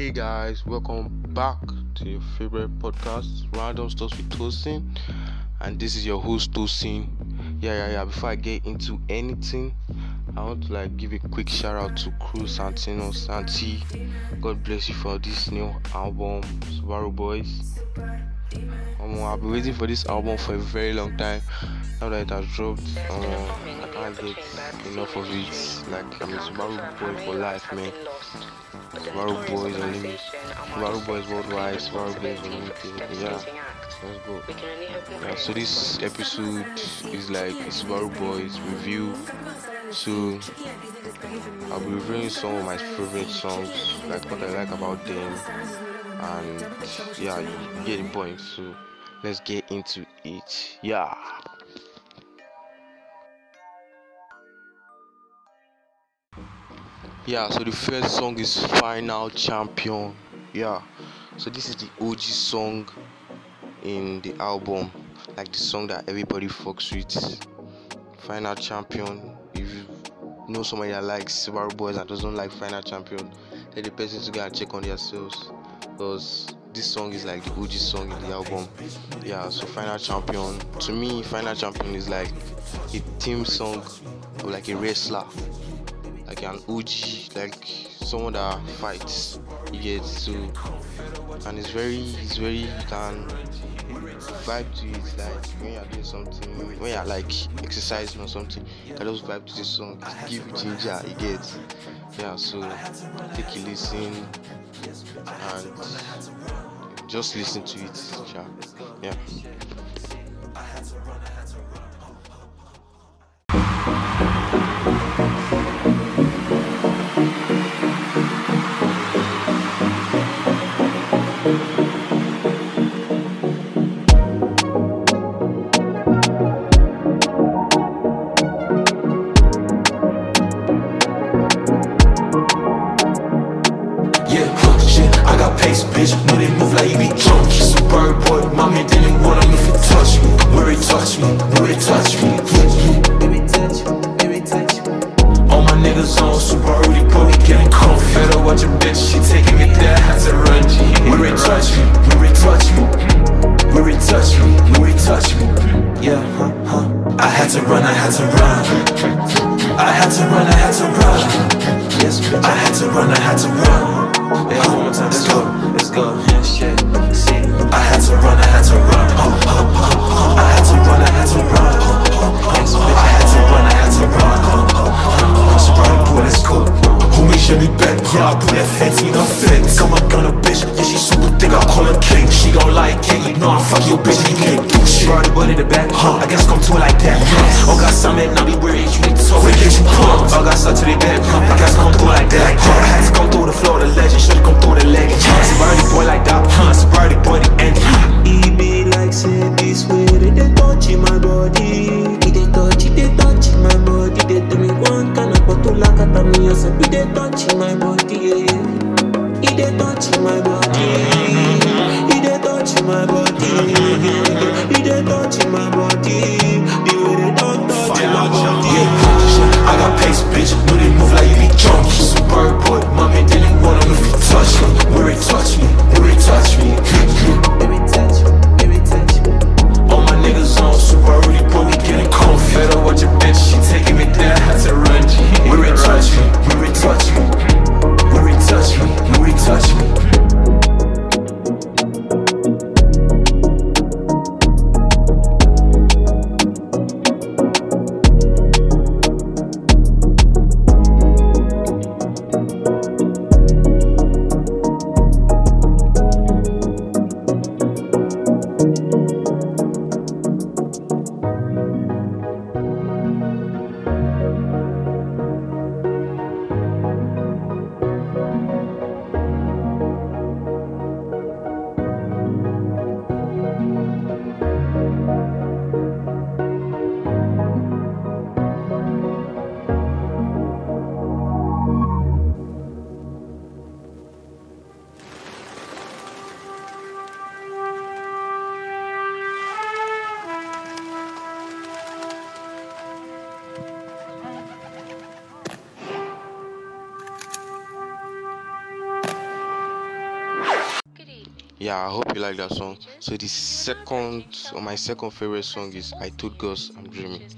Hey guys, welcome back to your favorite podcast, Random Stuff with Tosin. And this is your host Tosin. Yeah, yeah, yeah. Before I get into anything, I want to like give a quick shout out to Cruel Santino Santi. God bless you for this new album, Subaru Boys. Um, I've been waiting for this album for a very long time. Now that it has dropped, um, Get enough of it. Like I'm a Subaru boy for life, man. Subaru Boys Unlimited. Subaru Boys Worldwide. Subaru Boys Unlimited. Yeah, let's go. Yeah, so this episode is like a Subaru Boys review. So I'll be reviewing some of my favorite songs, like what I like about them, and yeah, you get the point. So let's get into it. Yeah. Yeah, so the first song is Final Champion. Yeah, so this is the OG song in the album, like the song that everybody fucks with. Final Champion. If you know somebody that likes Subaru Boys and doesn't like Final Champion, tell the person to go and check on themselves because this song is like the OG song in the album. Yeah, so Final Champion. To me, Final Champion is like a theme song like a wrestler like an OG, like someone that fights. You get so, and it's very, it's very you can vibe to it. Like when you're doing something, when you're like exercising or something, you can just vibe to this song. Give you ginger, you get. Yeah, so take a listen and just listen to it. Yeah. Yeah, didn't if you touch me. Where it touch me, where it touch me. Baby touch, baby touch. All my niggas on boy, we getting comfy. Better watch a bitch, she taking it there, had to run G. Where it touch me, where it touch me. Where it touch me, where it touch me. Yeah, huh, huh. I had to run, I had to run. I had to run, I had to run. Yes. I had to run, I had to run. Hey, one more time, let's go, let's go. Yeah, shit. See, I had to run, I put that fancy her fence. Got my gun a bitch, yeah, she super thick, I call her king. She gon' like it, you know I fuck your bitch, you can't do shit. The butt in the back, huh? I guess come to it like that. Oh, got something, now be worried, you need to talk. Get you pumped. Oh, got stuff to the back, huh? I guess come through like that. Huh? I had to come through the floor, the legend, should've come through the leg. Huh? Sobriety boy like that, huh? Sobriety yeah, I hope you like that song. So the second or my second favorite song is I Told Girls I'm Dreaming.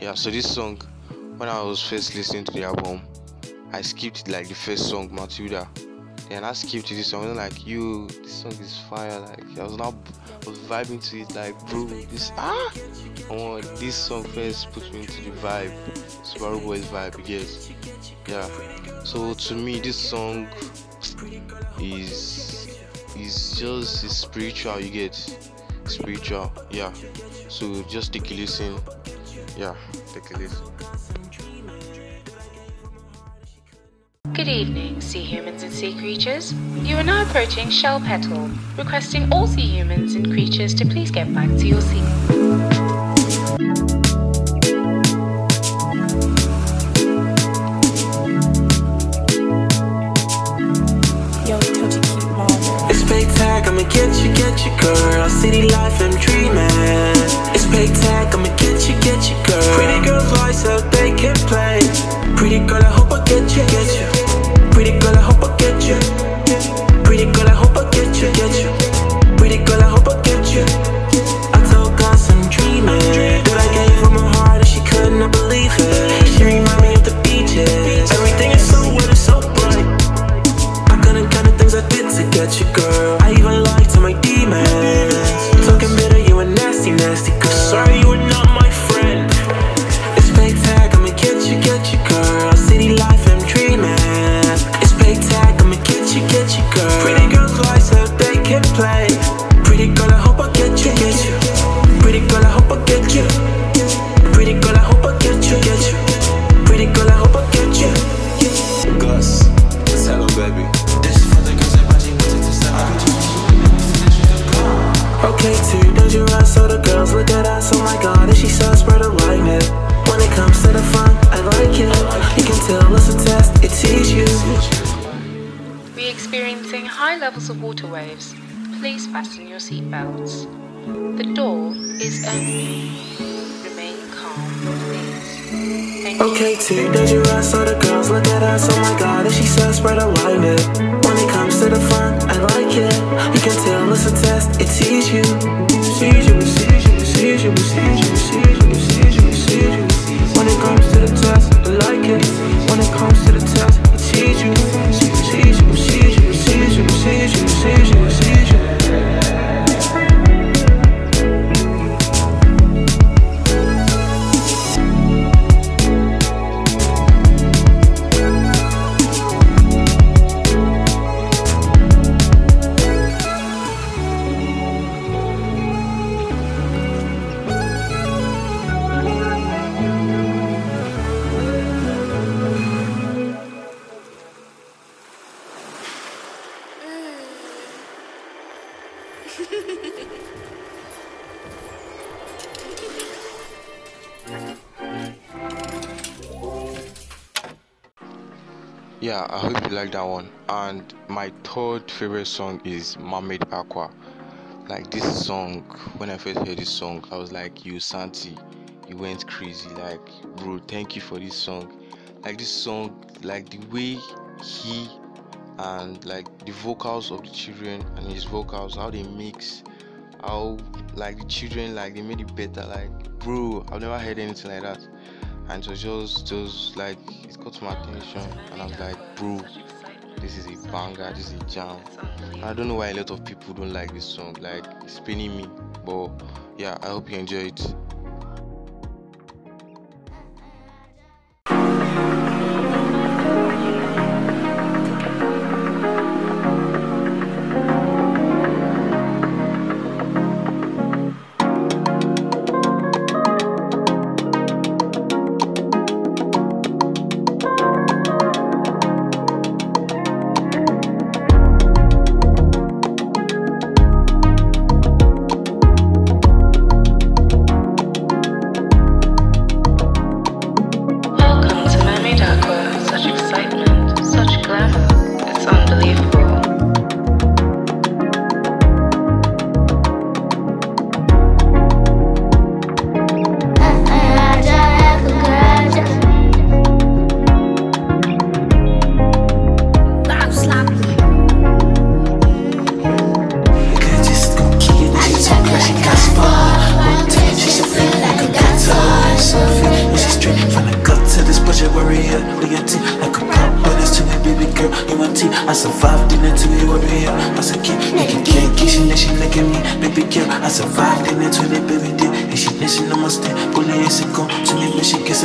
Yeah, so this song when I was first listening to the album, I skipped like the first song Matilda. Then I skipped to this song. I was like, you, this song is fire. Like I was now was vibing to it. Like bro, this ah, oh, this song first put me into the vibe. Subaru Boys vibe, yes. Yeah. So to me, this song is is just is spiritual. You get spiritual. Yeah. So just take a listen. Yeah, take a listen. Good evening, sea humans and sea creatures. You are now approaching Shell Petal, requesting all sea humans and creatures to please get back to your seat. Life, I'm dreaming. It's tag, I'ma get you, get you, girl. Pretty girls lights up, they can play. Pretty girl, I hope I levels of water waves. Please fasten your seatbelts. The door is open. Remain calm, please. Thank you. Okay, too dangerous, so the girls look at us. Oh my god, is she so spread of lightning? When it comes to the fun, I like it. You can tell it's a test, it teaches you. Sees you, sees you, sees you, sees you, sees you, Yeah, I hope you like that one. And my third favorite song is Mermaid Aqua. Like this song, when I first heard this song, I was like, "You Santi, you went crazy." Like, bro, thank you for this song. Like this song, like the way he and like the vocals of the children and his vocals, how they mix, how like the children like they made it better. Like, bro, I've never heard anything like that and it was just just like it caught my attention and I was like bro this is a banger this is a jam. I don't know why a lot of people don't like this song like it's paining me but yeah I hope you enjoy it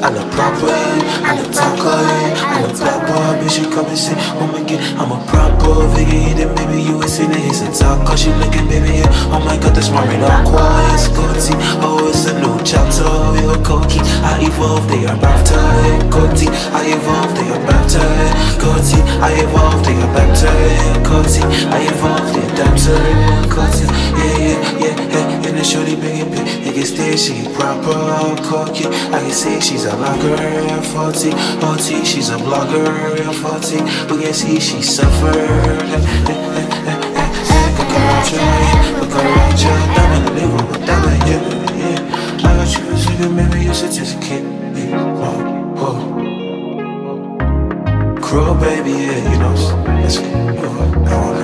but she kiss it. I look proper, I look taco, I look proper, but she come and say, oh my god, I'm a proper vegan, and maybe you ain't seen it. It's a taco, she looking, baby, yeah. Oh my god, that's my radar quiet, it's goatee. Oh, it's a new chapter, cocky. I evolved, they are it. Goatee, I evolved, they are it. Goatee, I evolved, they are it. Goatee, I evolved, they to it. Goatee, yeah, yeah, yeah, yeah. And the shorty big and big, you can stay, she proper, cocky. I can say she's a logger, 40, 40, she's a blogger, 40. We can see she suffered. Eh, eh, eh, look around you, look around you, diamond, should just keep me. Oh, oh. Crow baby, yeah, you know, let's go.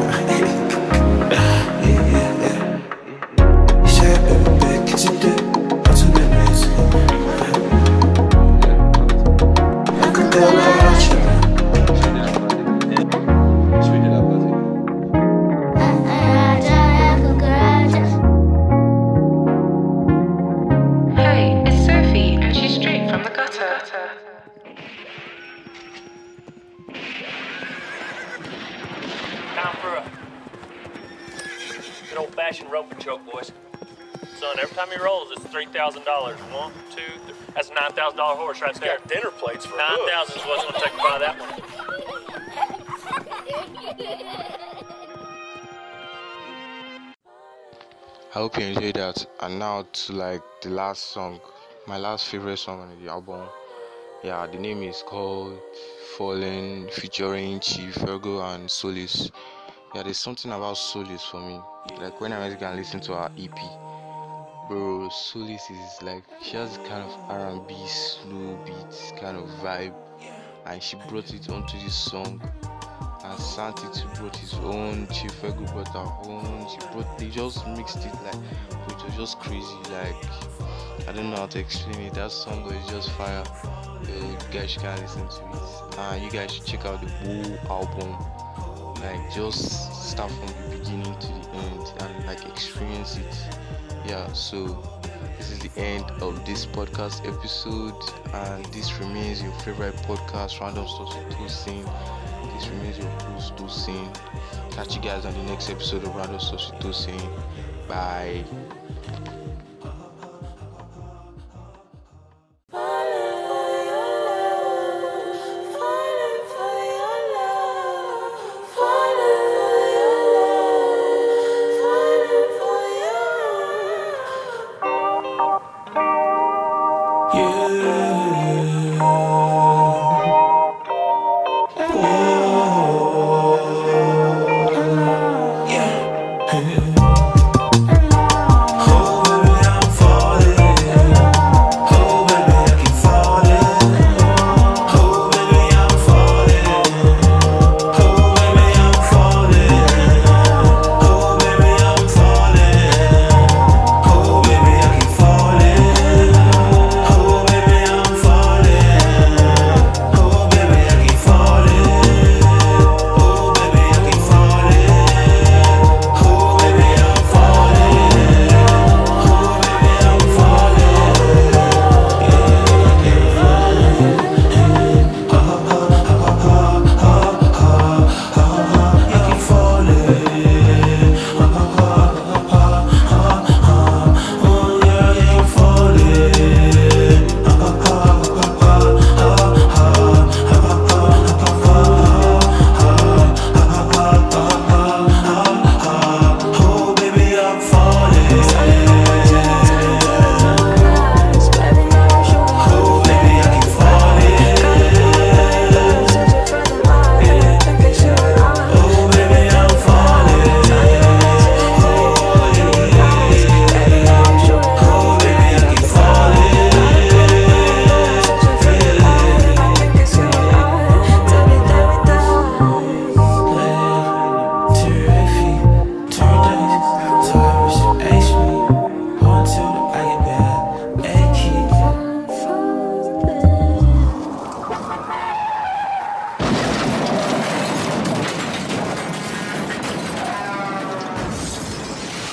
Dollar horse right there. Got dinner plates for Nine hooves. thousand is what's gonna take to buy that one. I hope you enjoyed that. And now to like the last song, my last favorite song on the album. Yeah, the name is called Fallen, featuring Chi Ego and Solis. Yeah, there's something about Solis for me. Like when I went to go and listen to her EP, bro, Solis is like she has kind of R&B, slow beats kind of vibe, and she brought it onto this song and Santi too brought his own, Chi Ego brought her own, she brought they just mixed it like it was just crazy like I don't know how to explain it. That song was just fire. Uh, you guys should can listen to it. And you guys should check out the whole album. Like just start from the beginning to the end and like experience it. Yeah, so this is the end of this podcast episode and this remains your favorite podcast, Random with Tosin. This remains your host Tosin. Catch you guys on the next episode of Random with Tosin. Bye. Yeah.